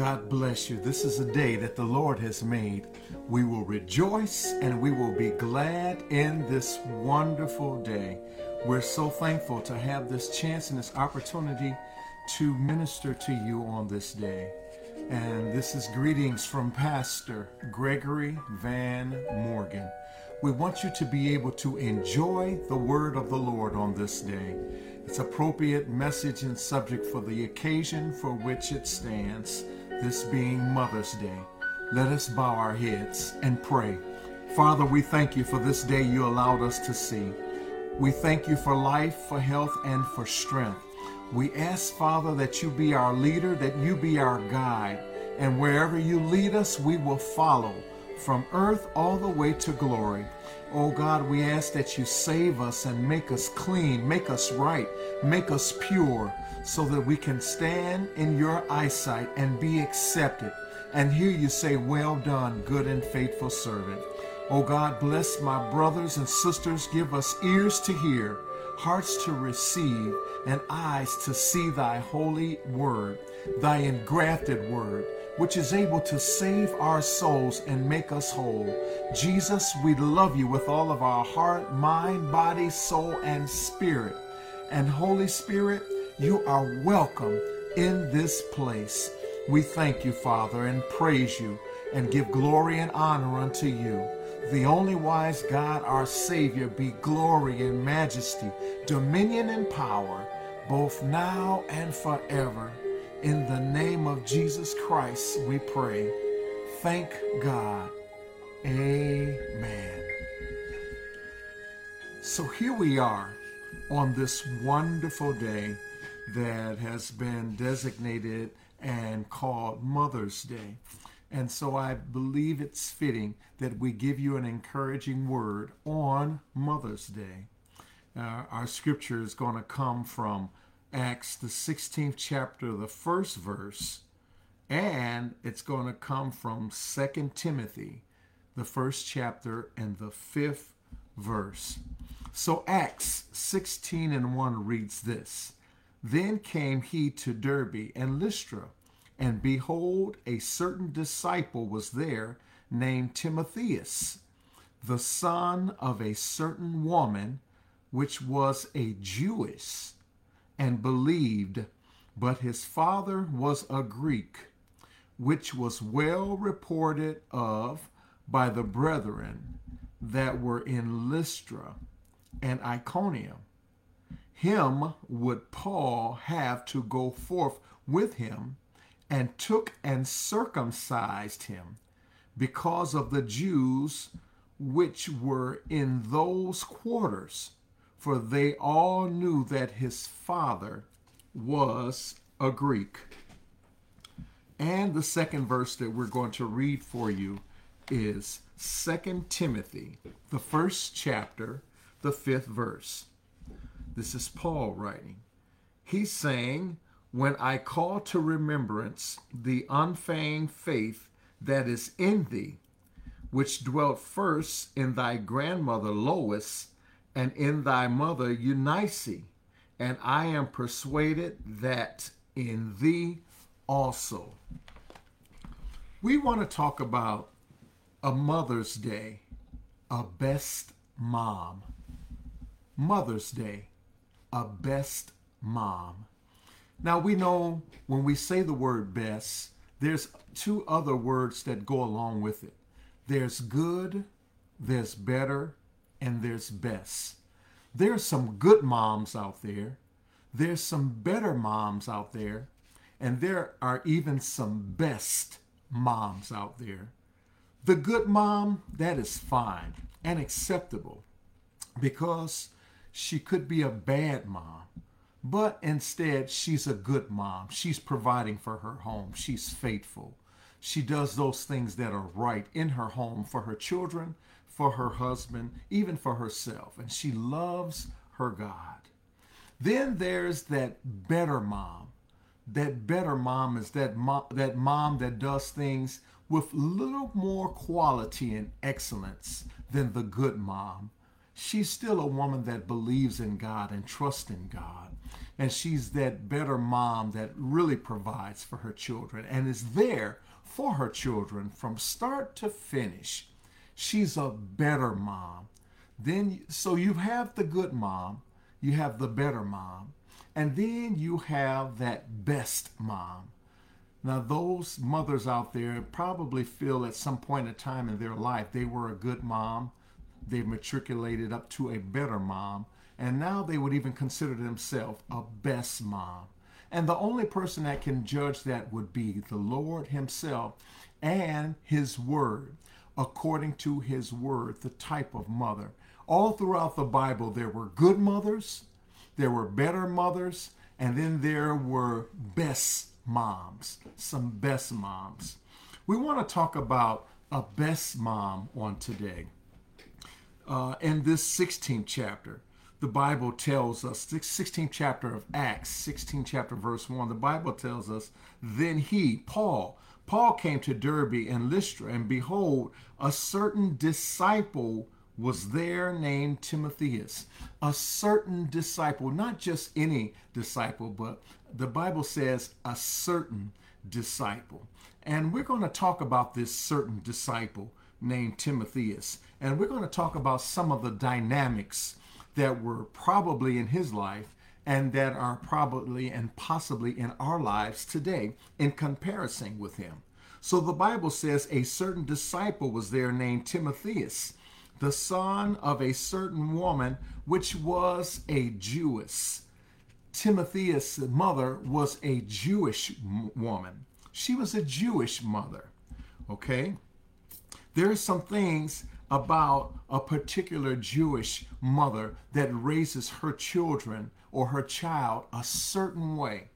God bless you. This is a day that the Lord has made. We will rejoice and we will be glad in this wonderful day. We're so thankful to have this chance and this opportunity to minister to you on this day. And this is greetings from Pastor Gregory Van Morgan. We want you to be able to enjoy the word of the Lord on this day. It's appropriate message and subject for the occasion for which it stands, this being Mother's Day. Let us bow our heads and pray. Father, we thank you for this day you allowed us to see. We thank you for life, for health, and for strength. We ask, Father, that you be our leader, that you be our guide, and wherever you lead us, we will follow from earth all the way to glory. Oh God, we ask that you save us and make us clean, make us right, make us pure, so that we can stand in your eyesight and be accepted and hear you say, Well done, good and faithful servant. Oh God, bless my brothers and sisters. Give us ears to hear hearts to receive, and eyes to see thy holy word, thy engrafted word, which is able to save our souls and make us whole. Jesus, we love you with all of our heart, mind, body, soul, and spirit. And Holy Spirit, you are welcome in this place. We thank you, Father, and praise you and give glory and honor unto you the only wise God, our Savior, be glory and majesty, dominion and power, both now and forever. In the name of Jesus Christ, we pray. Thank God. Amen. So here we are on this wonderful day that has been designated and called Mother's Day. And so I believe it's fitting that we give you an encouraging word on Mother's Day. Uh, our scripture is going to come from Acts, the 16th chapter, the first verse, and it's going to come from 2 Timothy, the first chapter, and the fifth verse. So Acts 16 and 1 reads this Then came he to Derbe and Lystra and behold, a certain disciple was there named Timotheus, the son of a certain woman which was a Jewess, and believed, but his father was a Greek, which was well reported of by the brethren that were in Lystra and Iconium. Him would Paul have to go forth with him and took and circumcised him because of the Jews which were in those quarters, for they all knew that his father was a Greek. And the second verse that we're going to read for you is Second Timothy, the first chapter, the fifth verse. This is Paul writing. He's saying, when I call to remembrance the unfeigned faith that is in thee, which dwelt first in thy grandmother Lois and in thy mother Eunice, and I am persuaded that in thee also. We want to talk about a Mother's Day, a best mom. Mother's Day, a best mom. Now we know when we say the word best, there's two other words that go along with it. There's good, there's better, and there's best. There's some good moms out there. There's some better moms out there. And there are even some best moms out there. The good mom, that is fine and acceptable because she could be a bad mom but instead, she's a good mom. She's providing for her home. She's faithful. She does those things that are right in her home for her children, for her husband, even for herself. And she loves her God. Then there's that better mom. That better mom is that mom, that mom that does things with little more quality and excellence than the good mom she's still a woman that believes in God and trusts in God. And she's that better mom that really provides for her children and is there for her children from start to finish. She's a better mom. Then so you have the good mom, you have the better mom, and then you have that best mom. Now, those mothers out there probably feel at some point in time in their life they were a good mom, they matriculated up to a better mom, and now they would even consider themselves a best mom. And the only person that can judge that would be the Lord Himself and His Word, according to His Word, the type of mother. All throughout the Bible, there were good mothers, there were better mothers, and then there were best moms, some best moms. We want to talk about a best mom on today. Uh, in this 16th chapter, the Bible tells us, 16th chapter of Acts, 16th chapter, verse 1, the Bible tells us, Then he, Paul, Paul came to Derbe and Lystra, and behold, a certain disciple was there named Timotheus. A certain disciple, not just any disciple, but the Bible says a certain disciple. And we're going to talk about this certain disciple named Timotheus. And we're going to talk about some of the dynamics that were probably in his life and that are probably and possibly in our lives today in comparison with him. So the Bible says a certain disciple was there named Timotheus, the son of a certain woman which was a Jewess. Timotheus' mother was a Jewish woman. She was a Jewish mother. Okay? There are some things about a particular Jewish mother that raises her children or her child a certain way.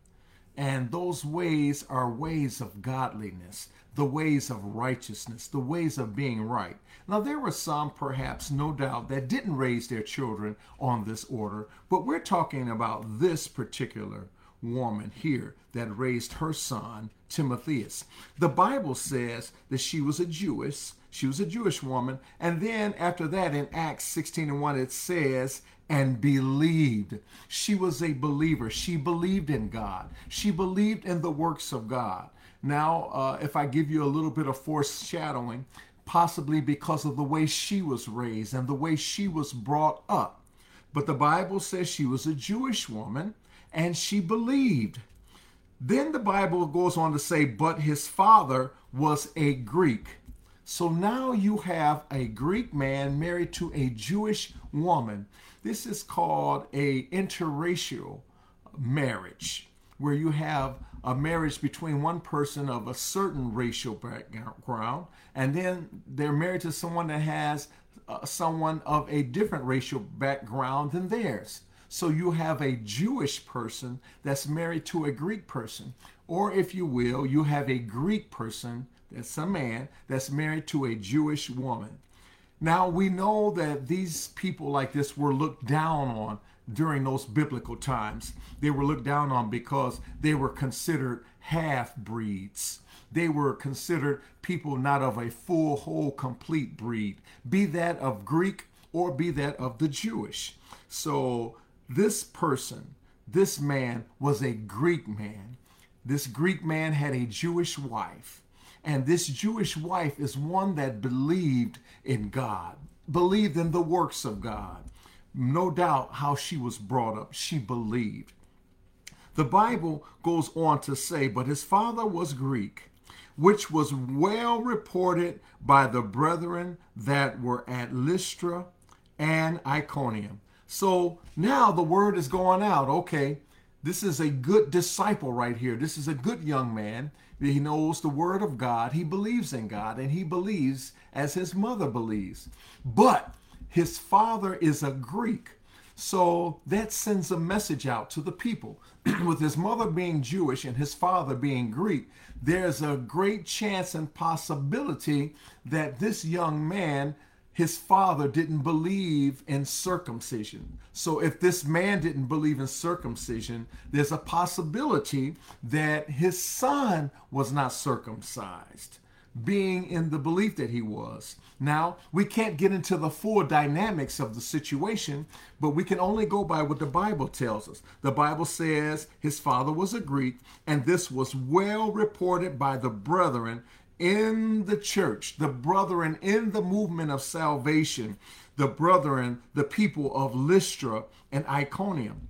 And those ways are ways of godliness, the ways of righteousness, the ways of being right. Now, there were some, perhaps, no doubt, that didn't raise their children on this order, but we're talking about this particular woman here that raised her son, Timotheus. The Bible says that she was a Jewess, she was a Jewish woman, and then after that in Acts 16 and 1, it says, and believed. She was a believer. She believed in God. She believed in the works of God. Now, uh, if I give you a little bit of foreshadowing, possibly because of the way she was raised and the way she was brought up. But the Bible says she was a Jewish woman and she believed. Then the Bible goes on to say, but his father was a Greek. So now you have a Greek man married to a Jewish woman. This is called a interracial marriage, where you have a marriage between one person of a certain racial background, and then they're married to someone that has uh, someone of a different racial background than theirs. So you have a Jewish person that's married to a Greek person. Or if you will, you have a Greek person, that's a man, that's married to a Jewish woman. Now we know that these people like this were looked down on during those biblical times. They were looked down on because they were considered half breeds. They were considered people not of a full, whole, complete breed, be that of Greek or be that of the Jewish. So this person, this man, was a Greek man. This Greek man had a Jewish wife. And this Jewish wife is one that believed in God, believed in the works of God no doubt how she was brought up. She believed. The Bible goes on to say, but his father was Greek, which was well reported by the brethren that were at Lystra and Iconium. So now the word is going out. Okay, this is a good disciple right here. This is a good young man. He knows the word of God. He believes in God and he believes as his mother believes. But his father is a Greek. So that sends a message out to the people. With his mother being Jewish and his father being Greek, there's a great chance and possibility that this young man, his father, didn't believe in circumcision. So if this man didn't believe in circumcision, there's a possibility that his son was not circumcised. being in the belief that he was. Now, we can't get into the full dynamics of the situation, but we can only go by what the Bible tells us. The Bible says his father was a Greek, and this was well reported by the brethren in the church, the brethren in the movement of salvation, the brethren, the people of Lystra and Iconium.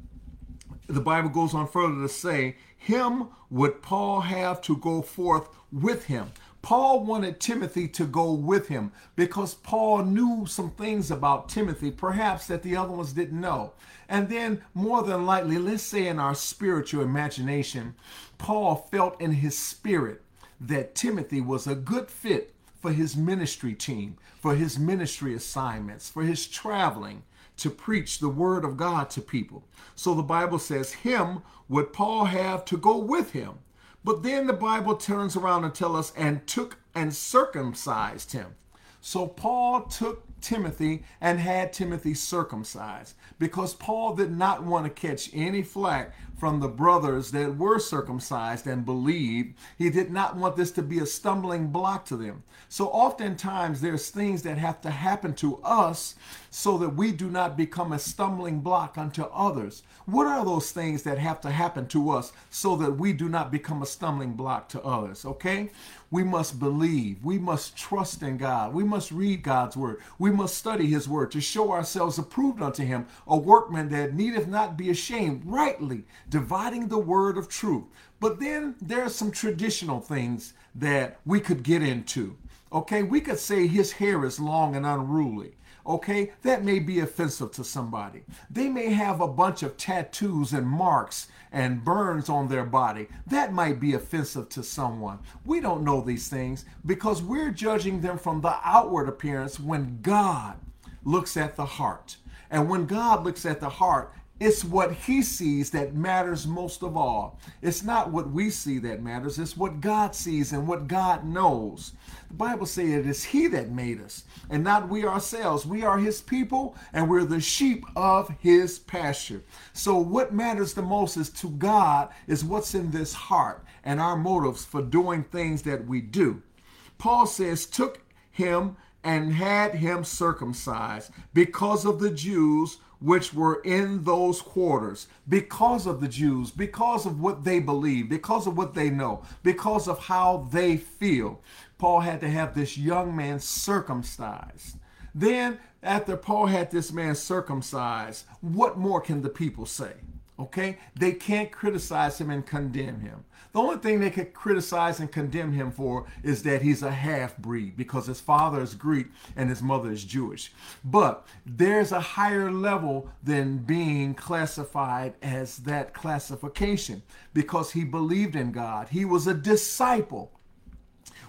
The Bible goes on further to say, Him would Paul have to go forth with him. Paul wanted Timothy to go with him because Paul knew some things about Timothy, perhaps that the other ones didn't know. And then, more than likely, let's say in our spiritual imagination, Paul felt in his spirit that Timothy was a good fit for his ministry team, for his ministry assignments, for his traveling to preach the word of God to people. So the Bible says, Him would Paul have to go with him. But then the Bible turns around and tells us, and took and circumcised him. So Paul took Timothy and had Timothy circumcised because Paul did not want to catch any flack from the brothers that were circumcised and believed. He did not want this to be a stumbling block to them. So oftentimes there's things that have to happen to us so that we do not become a stumbling block unto others. What are those things that have to happen to us so that we do not become a stumbling block to others? Okay? We must believe. We must trust in God. We must read God's word. We must study his word to show ourselves approved unto him, a workman that needeth not be ashamed, rightly dividing the word of truth. But then there are some traditional things that we could get into. Okay, we could say his hair is long and unruly okay, that may be offensive to somebody. They may have a bunch of tattoos and marks and burns on their body. That might be offensive to someone. We don't know these things because we're judging them from the outward appearance when God looks at the heart. And when God looks at the heart, it's what he sees that matters most of all. It's not what we see that matters, it's what God sees and what God knows. The Bible says it is he that made us and not we ourselves. We are his people and we're the sheep of his pasture. So what matters the most is to God is what's in this heart and our motives for doing things that we do. Paul says, took him and had him circumcised because of the Jews which were in those quarters because of the Jews, because of what they believe, because of what they know, because of how they feel. Paul had to have this young man circumcised. Then, after Paul had this man circumcised, what more can the people say? Okay? They can't criticize him and condemn him. The only thing they could criticize and condemn him for is that he's a half breed because his father is Greek and his mother is Jewish. But there's a higher level than being classified as that classification because he believed in God. He was a disciple.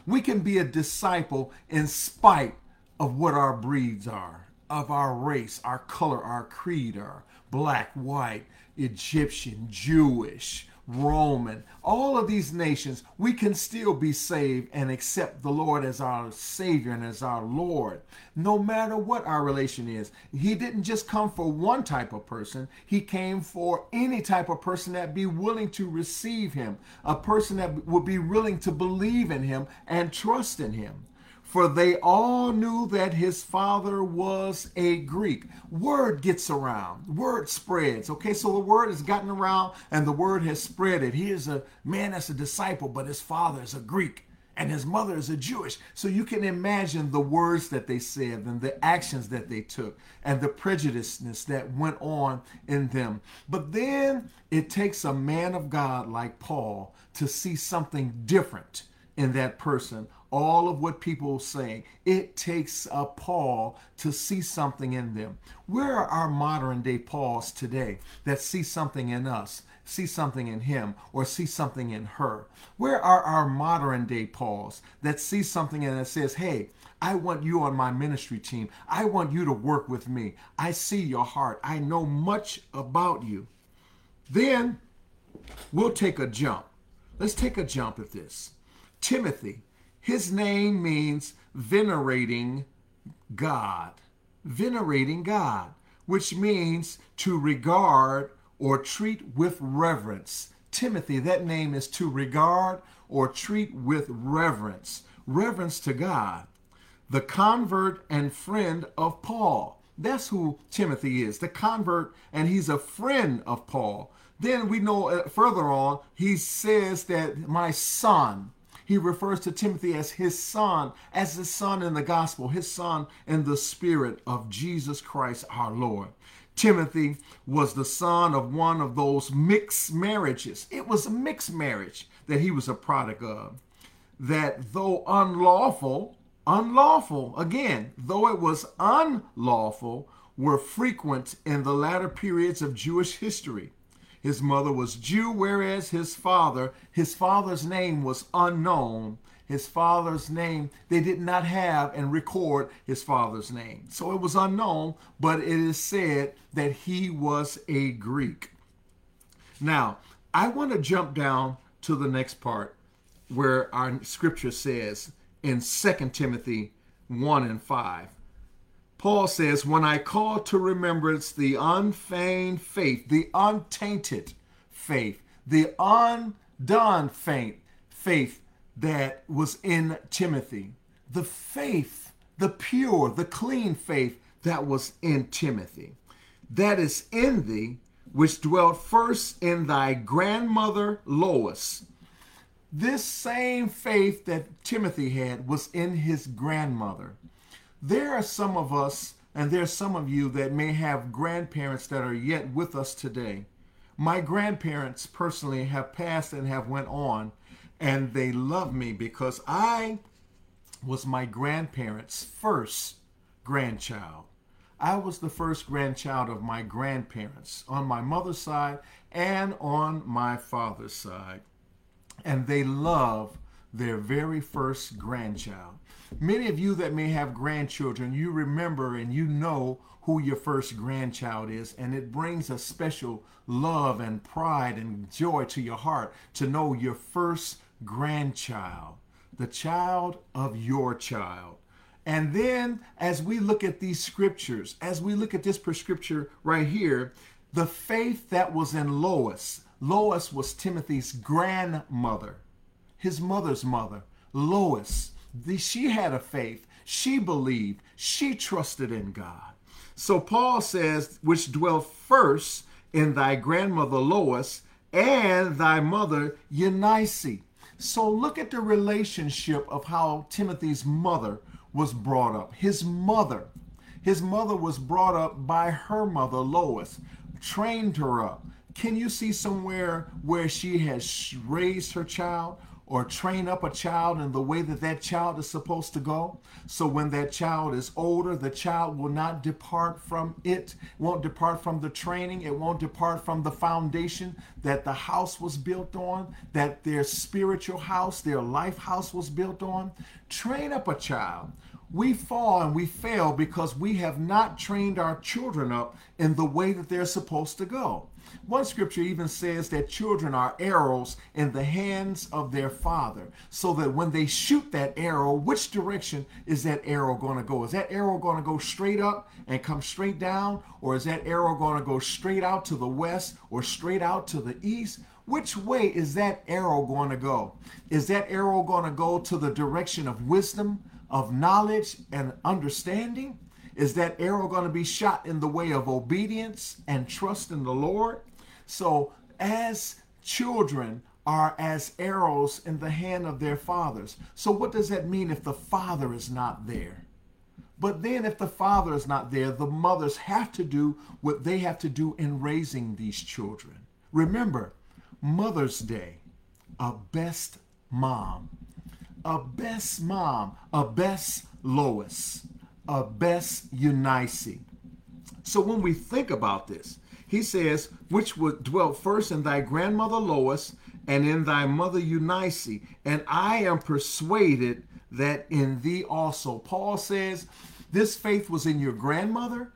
We can be a disciple in spite of what our breeds are, of our race, our color, our creed are black, white, Egyptian, Jewish, Roman, all of these nations, we can still be saved and accept the Lord as our Savior and as our Lord, no matter what our relation is. He didn't just come for one type of person, He came for any type of person that be willing to receive Him, a person that would be willing to believe in Him and trust in Him for they all knew that his father was a Greek. Word gets around, word spreads. Okay, so the word has gotten around and the word has spread it. He is a man that's a disciple, but his father is a Greek and his mother is a Jewish. So you can imagine the words that they said and the actions that they took and the prejudiceness that went on in them. But then it takes a man of God like Paul to see something different in that person all of what people say. It takes a Paul to see something in them. Where are our modern day Pauls today that see something in us, see something in him, or see something in her? Where are our modern day Pauls that see something in that says, hey, I want you on my ministry team. I want you to work with me. I see your heart. I know much about you. Then we'll take a jump. Let's take a jump at this. Timothy his name means venerating God. Venerating God, which means to regard or treat with reverence. Timothy, that name is to regard or treat with reverence reverence to God, the convert and friend of Paul. That's who Timothy is, the convert, and he's a friend of Paul. Then we know uh, further on, he says that my son, he refers to Timothy as his son, as his son in the gospel, his son in the spirit of Jesus Christ our Lord. Timothy was the son of one of those mixed marriages. It was a mixed marriage that he was a product of. That though unlawful, unlawful, again, though it was unlawful, were frequent in the latter periods of Jewish history. His mother was Jew, whereas his father, his father's name was unknown. His father's name, they did not have and record his father's name. So it was unknown, but it is said that he was a Greek. Now, I want to jump down to the next part where our scripture says in 2 Timothy 1 and 5. Paul says, When I call to remembrance the unfeigned faith, the untainted faith, the undone faith, faith that was in Timothy, the faith, the pure, the clean faith that was in Timothy, that is in thee, which dwelt first in thy grandmother Lois. This same faith that Timothy had was in his grandmother. There are some of us, and there's some of you that may have grandparents that are yet with us today. My grandparents personally have passed and have went on, and they love me because I was my grandparents' first grandchild. I was the first grandchild of my grandparents on my mother's side and on my father's side. And they love their very first grandchild. Many of you that may have grandchildren, you remember and you know who your first grandchild is, and it brings a special love and pride and joy to your heart to know your first grandchild, the child of your child. And then, as we look at these scriptures, as we look at this prescripture right here, the faith that was in Lois, Lois was Timothy's grandmother, his mother's mother, Lois. She had a faith. She believed. She trusted in God. So Paul says, which dwelt first in thy grandmother Lois and thy mother Eunice. So look at the relationship of how Timothy's mother was brought up. His mother, his mother was brought up by her mother Lois, trained her up. Can you see somewhere where she has raised her child or train up a child in the way that that child is supposed to go. So when that child is older, the child will not depart from it, won't depart from the training, it won't depart from the foundation that the house was built on, that their spiritual house, their life house was built on. Train up a child. We fall and we fail because we have not trained our children up in the way that they're supposed to go. One scripture even says that children are arrows in the hands of their father, so that when they shoot that arrow, which direction is that arrow going to go? Is that arrow going to go straight up and come straight down, or is that arrow going to go straight out to the west or straight out to the east? Which way is that arrow going to go? Is that arrow going to go to the direction of wisdom, of knowledge, and understanding? Is that arrow going to be shot in the way of obedience and trust in the Lord? So, as children are as arrows in the hand of their fathers. So, what does that mean if the father is not there? But then, if the father is not there, the mothers have to do what they have to do in raising these children. Remember, Mother's Day, a best mom, a best mom, a best Lois a best Eunice. So when we think about this, he says, which would dwell first in thy grandmother Lois and in thy mother Eunice, and I am persuaded that in thee also. Paul says, this faith was in your grandmother,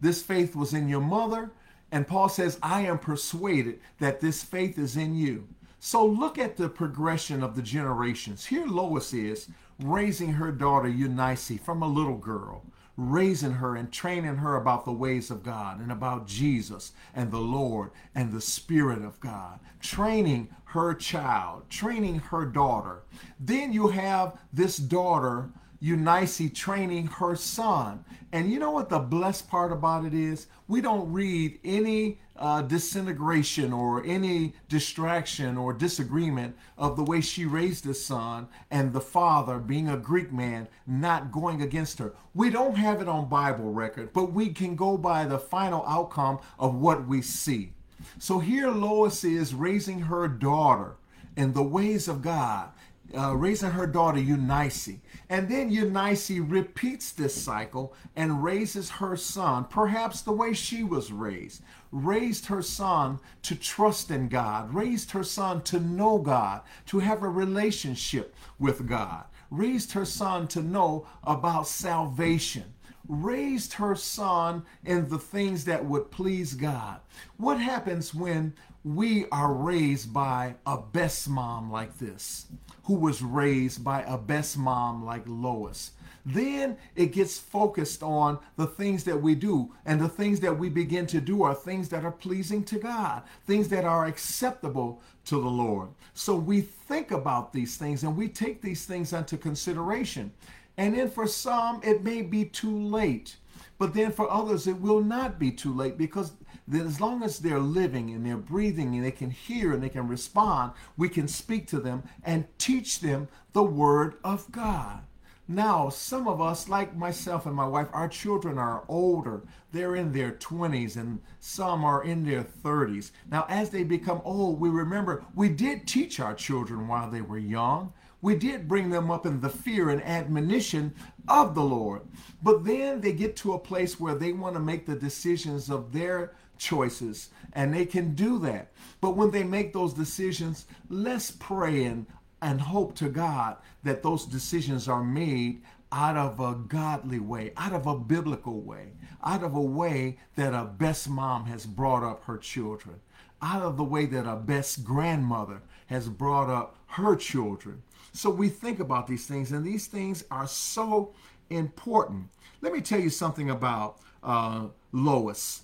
this faith was in your mother, and Paul says, I am persuaded that this faith is in you. So look at the progression of the generations. Here Lois is raising her daughter Eunice from a little girl, raising her and training her about the ways of God and about Jesus and the Lord and the Spirit of God, training her child, training her daughter. Then you have this daughter Eunice training her son. And you know what the blessed part about it is? We don't read any uh, disintegration or any distraction or disagreement of the way she raised the son and the father, being a Greek man, not going against her. We don't have it on Bible record, but we can go by the final outcome of what we see. So here Lois is raising her daughter in the ways of God uh, raising her daughter Eunice. And then Eunice repeats this cycle and raises her son, perhaps the way she was raised. Raised her son to trust in God, raised her son to know God, to have a relationship with God, raised her son to know about salvation raised her son in the things that would please God. What happens when we are raised by a best mom like this? Who was raised by a best mom like Lois. Then it gets focused on the things that we do. And the things that we begin to do are things that are pleasing to God, things that are acceptable to the Lord. So we think about these things and we take these things into consideration. And then for some, it may be too late. But then for others, it will not be too late because that as long as they're living and they're breathing and they can hear and they can respond, we can speak to them and teach them the Word of God. Now, some of us, like myself and my wife, our children are older. They're in their 20s and some are in their 30s. Now, as they become old, we remember we did teach our children while they were young. We did bring them up in the fear and admonition of the Lord. But then they get to a place where they want to make the decisions of their choices, and they can do that. But when they make those decisions, let's pray and, and hope to God that those decisions are made out of a godly way, out of a biblical way, out of a way that a best mom has brought up her children, out of the way that a best grandmother has brought up her children. So we think about these things, and these things are so important. Let me tell you something about uh, Lois.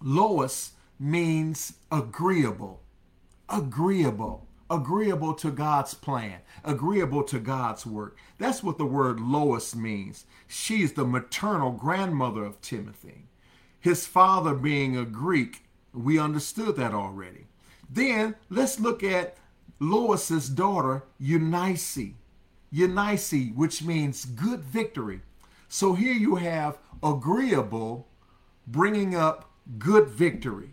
Lois means agreeable, agreeable, agreeable to God's plan, agreeable to God's work. That's what the word Lois means. She's the maternal grandmother of Timothy. His father being a Greek, we understood that already. Then let's look at Lois's daughter, Eunice. Eunice, which means good victory. So here you have agreeable bringing up good victory.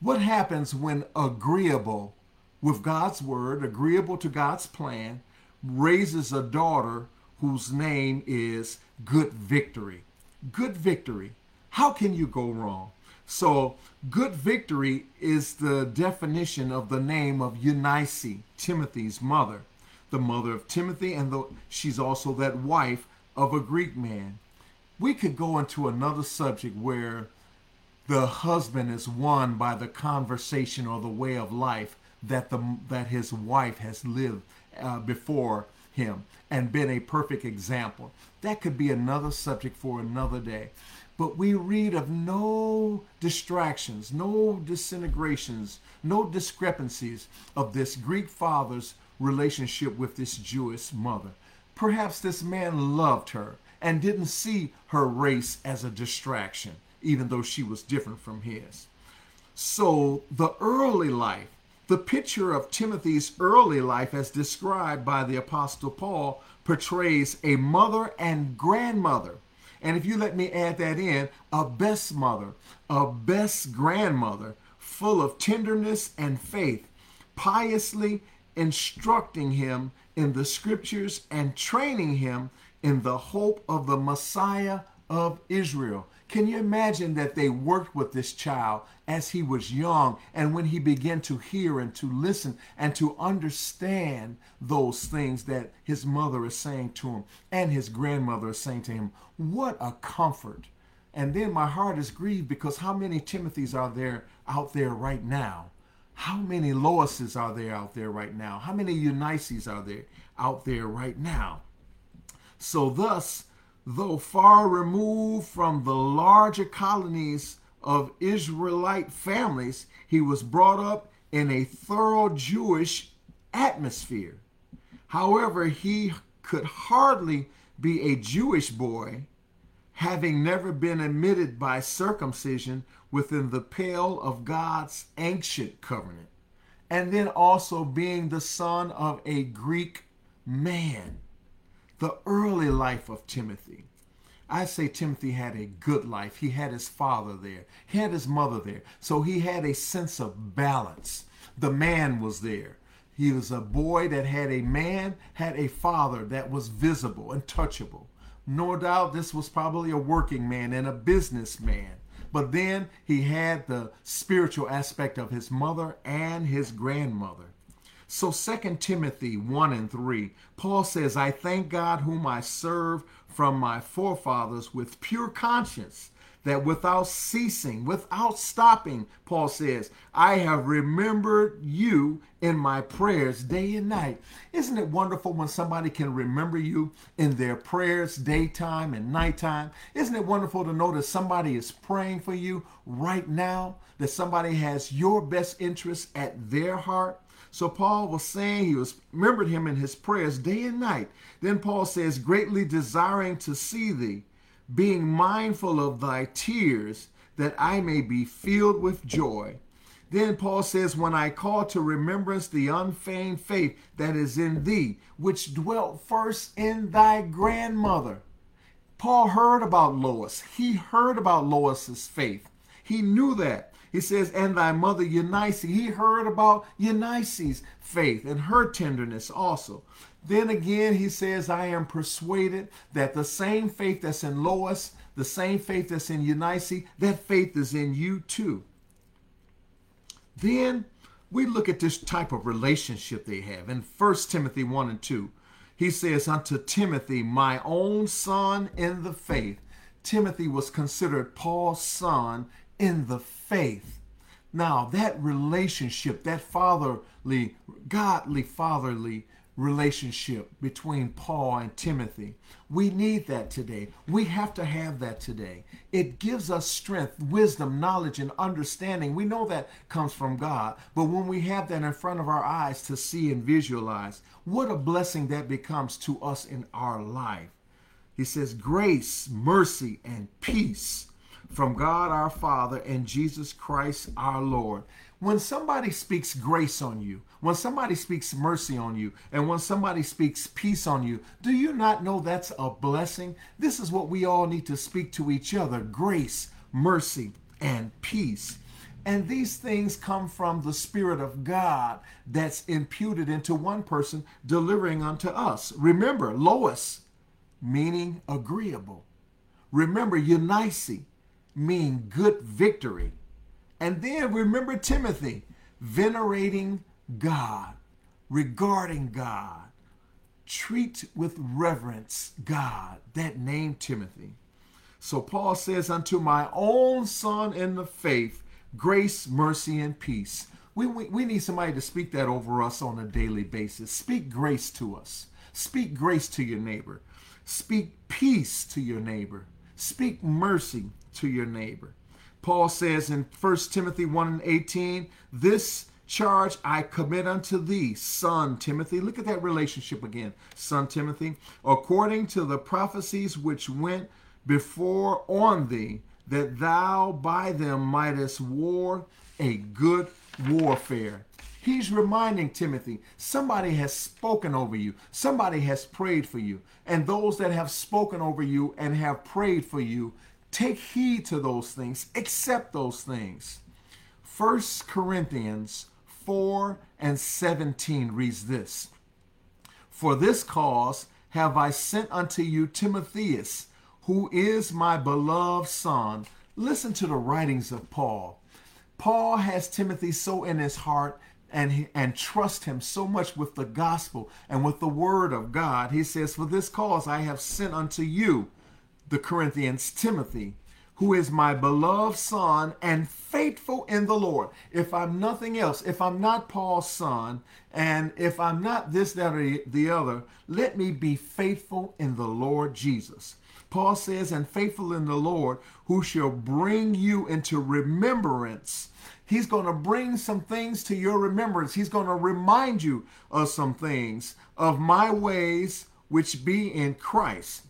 What happens when agreeable with God's word, agreeable to God's plan, raises a daughter whose name is good victory? Good victory. How can you go wrong? So, good victory is the definition of the name of Eunice, Timothy's mother, the mother of Timothy, and the, she's also that wife of a Greek man. We could go into another subject where the husband is won by the conversation or the way of life that the that his wife has lived uh, before him and been a perfect example. That could be another subject for another day. But we read of no distractions, no disintegrations, no discrepancies of this Greek father's relationship with this Jewish mother. Perhaps this man loved her and didn't see her race as a distraction even though she was different from his. So the early life, the picture of Timothy's early life as described by the Apostle Paul portrays a mother and grandmother. And if you let me add that in, a best mother, a best grandmother, full of tenderness and faith, piously instructing him in the scriptures and training him in the hope of the Messiah of Israel. Can you imagine that they worked with this child as he was young and when he began to hear and to listen and to understand those things that his mother is saying to him and his grandmother is saying to him? What a comfort. And then my heart is grieved because how many Timothys are there out there right now? How many Loises are there out there right now? How many Eunices are there out there right now? So, thus, though far removed from the larger colonies of Israelite families, he was brought up in a thorough Jewish atmosphere. However, he could hardly be a Jewish boy, having never been admitted by circumcision within the pale of God's ancient covenant, and then also being the son of a Greek man. The early life of Timothy. I say Timothy had a good life. He had his father there, he had his mother there. So he had a sense of balance. The man was there. He was a boy that had a man, had a father that was visible and touchable. No doubt this was probably a working man and a businessman. But then he had the spiritual aspect of his mother and his grandmother. So 2 Timothy 1 and 3, Paul says, I thank God whom I serve from my forefathers with pure conscience, that without ceasing, without stopping, Paul says, I have remembered you in my prayers day and night. Isn't it wonderful when somebody can remember you in their prayers daytime and nighttime? Isn't it wonderful to know that somebody is praying for you right now, that somebody has your best interests at their heart? So Paul was saying he was remembered him in his prayers day and night. Then Paul says, greatly desiring to see thee, being mindful of thy tears, that I may be filled with joy. Then Paul says, When I call to remembrance the unfeigned faith that is in thee, which dwelt first in thy grandmother. Paul heard about Lois. He heard about Lois's faith. He knew that. He says, and thy mother Eunice. He heard about Eunice's faith and her tenderness also. Then again, he says, I am persuaded that the same faith that's in Lois, the same faith that's in Eunice, that faith is in you too. Then we look at this type of relationship they have. In 1 Timothy 1 and 2, he says, Unto Timothy, my own son in the faith. Timothy was considered Paul's son in the faith. Now, that relationship, that fatherly, godly, fatherly relationship between Paul and Timothy. We need that today. We have to have that today. It gives us strength, wisdom, knowledge, and understanding. We know that comes from God. But when we have that in front of our eyes to see and visualize, what a blessing that becomes to us in our life. He says, Grace, mercy, and peace from God our Father and Jesus Christ our Lord. When somebody speaks grace on you, when somebody speaks mercy on you, and when somebody speaks peace on you, do you not know that's a blessing? This is what we all need to speak to each other grace, mercy, and peace. And these things come from the Spirit of God that's imputed into one person, delivering unto us. Remember, Lois, meaning agreeable. Remember, Eunice, mean good victory. And then remember Timothy, venerating God, regarding God, treat with reverence God. That name Timothy. So Paul says, Unto my own son in the faith, grace, mercy, and peace. We, we, we need somebody to speak that over us on a daily basis. Speak grace to us. Speak grace to your neighbor. Speak peace to your neighbor. Speak mercy to your neighbor. Paul says in 1 Timothy 1 and 18, This charge I commit unto thee, son Timothy. Look at that relationship again, son Timothy, according to the prophecies which went before on thee, that thou by them mightest war a good warfare. He's reminding Timothy, somebody has spoken over you. Somebody has prayed for you. And those that have spoken over you and have prayed for you, Take heed to those things, accept those things. First Corinthians 4 and 17 reads this For this cause have I sent unto you Timotheus, who is my beloved son. Listen to the writings of Paul. Paul has Timothy so in his heart and, and trust him so much with the gospel and with the word of God. He says, For this cause I have sent unto you the Corinthians, Timothy, who is my beloved son and faithful in the Lord. If I'm nothing else, if I'm not Paul's son, and if I'm not this, that, or the other, let me be faithful in the Lord Jesus. Paul says, and faithful in the Lord, who shall bring you into remembrance. He's going to bring some things to your remembrance. He's going to remind you of some things of my ways, which be in Christ,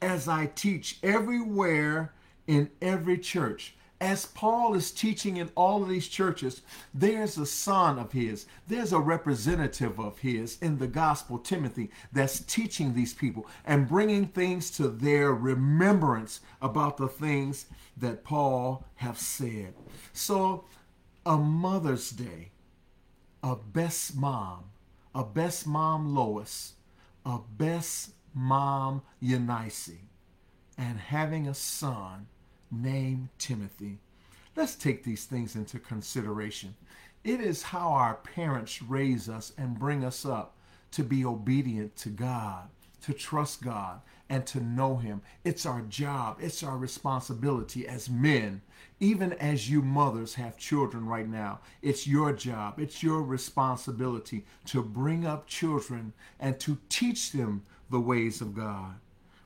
as I teach everywhere in every church as Paul is teaching in all of these churches, there's a son of his, there's a representative of his in the gospel, Timothy, that's teaching these people and bringing things to their remembrance about the things that Paul have said. So, a Mother's Day, a best mom, a best mom Lois, a best mom Eunice, and having a son named Timothy. Let's take these things into consideration. It is how our parents raise us and bring us up to be obedient to God, to trust God, and to know Him. It's our job, it's our responsibility as men. Even as you mothers have children right now, it's your job, it's your responsibility to bring up children and to teach them the ways of God.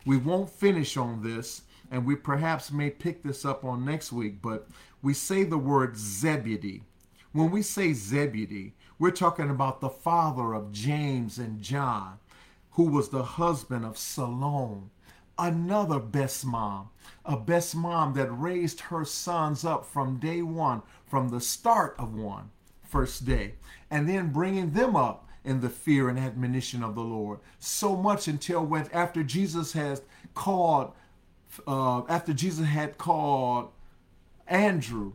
We won't finish on this and we perhaps may pick this up on next week, but we say the word Zebedee. When we say Zebedee, we're talking about the father of James and John, who was the husband of Salome, another best mom, a best mom that raised her sons up from day one, from the start of one, first day, and then bringing them up in the fear and admonition of the Lord. So much until when, after Jesus has called uh, after Jesus had called Andrew,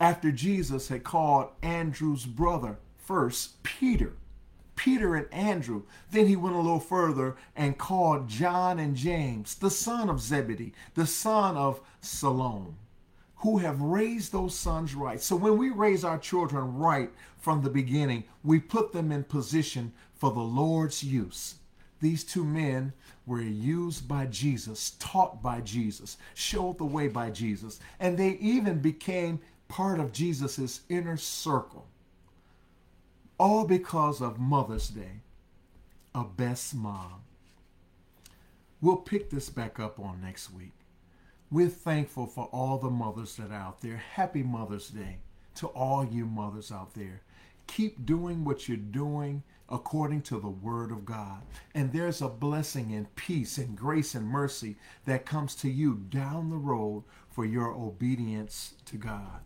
after Jesus had called Andrew's brother first, Peter, Peter and Andrew. Then he went a little further and called John and James, the son of Zebedee, the son of Salome, who have raised those sons right. So when we raise our children right from the beginning, we put them in position for the Lord's use. These two men were used by Jesus, taught by Jesus, showed the way by Jesus, and they even became part of Jesus's inner circle. All because of Mother's Day, a best mom. We'll pick this back up on next week. We're thankful for all the mothers that are out there. Happy Mother's Day to all you mothers out there. Keep doing what you're doing according to the word of God. And there's a blessing and peace and grace and mercy that comes to you down the road for your obedience to God.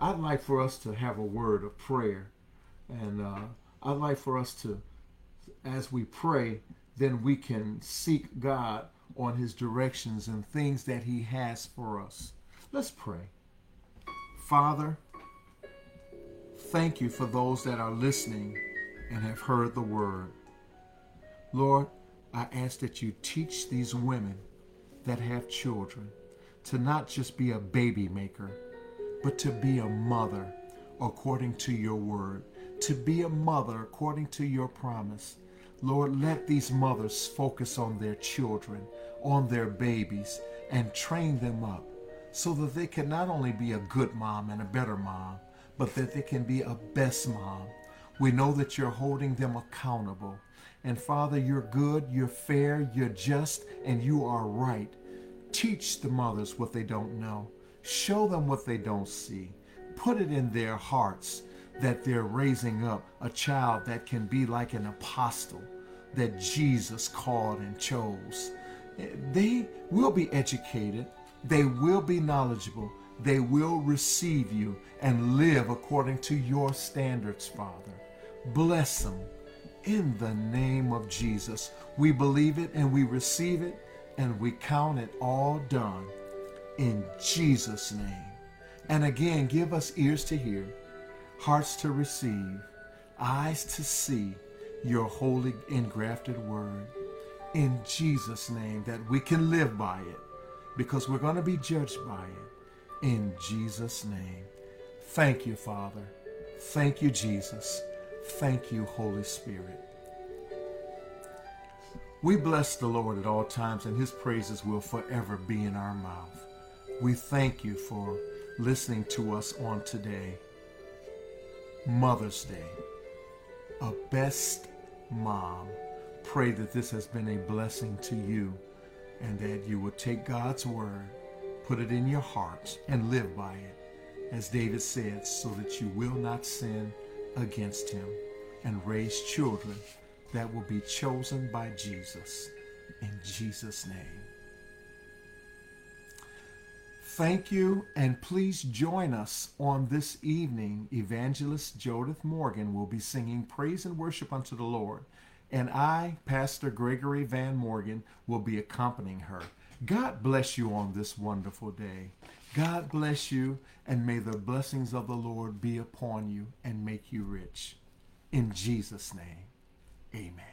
I'd like for us to have a word of prayer. And uh, I'd like for us to, as we pray, then we can seek God on his directions and things that he has for us. Let's pray. Father, thank you for those that are listening and have heard the word. Lord, I ask that you teach these women that have children to not just be a baby maker, but to be a mother according to your word, to be a mother according to your promise. Lord, let these mothers focus on their children, on their babies, and train them up so that they can not only be a good mom and a better mom, but that they can be a best mom we know that you're holding them accountable. And Father, you're good, you're fair, you're just, and you are right. Teach the mothers what they don't know. Show them what they don't see. Put it in their hearts that they're raising up a child that can be like an apostle that Jesus called and chose. They will be educated, they will be knowledgeable, they will receive you and live according to your standards, Father. Bless them in the name of Jesus. We believe it and we receive it and we count it all done in Jesus' name. And again, give us ears to hear, hearts to receive, eyes to see your holy engrafted word in Jesus' name that we can live by it because we're going to be judged by it in Jesus' name. Thank you, Father. Thank you, Jesus. Thank you, Holy Spirit. We bless the Lord at all times, and his praises will forever be in our mouth. We thank you for listening to us on today, Mother's Day, a best mom. Pray that this has been a blessing to you and that you will take God's word, put it in your hearts, and live by it, as David said, so that you will not sin against him, and raise children that will be chosen by Jesus. In Jesus' name. Thank you, and please join us on this evening. Evangelist Jodith Morgan will be singing praise and worship unto the Lord, and I, Pastor Gregory Van Morgan, will be accompanying her. God bless you on this wonderful day. God bless you, and may the blessings of the Lord be upon you and make you rich. In Jesus' name, amen.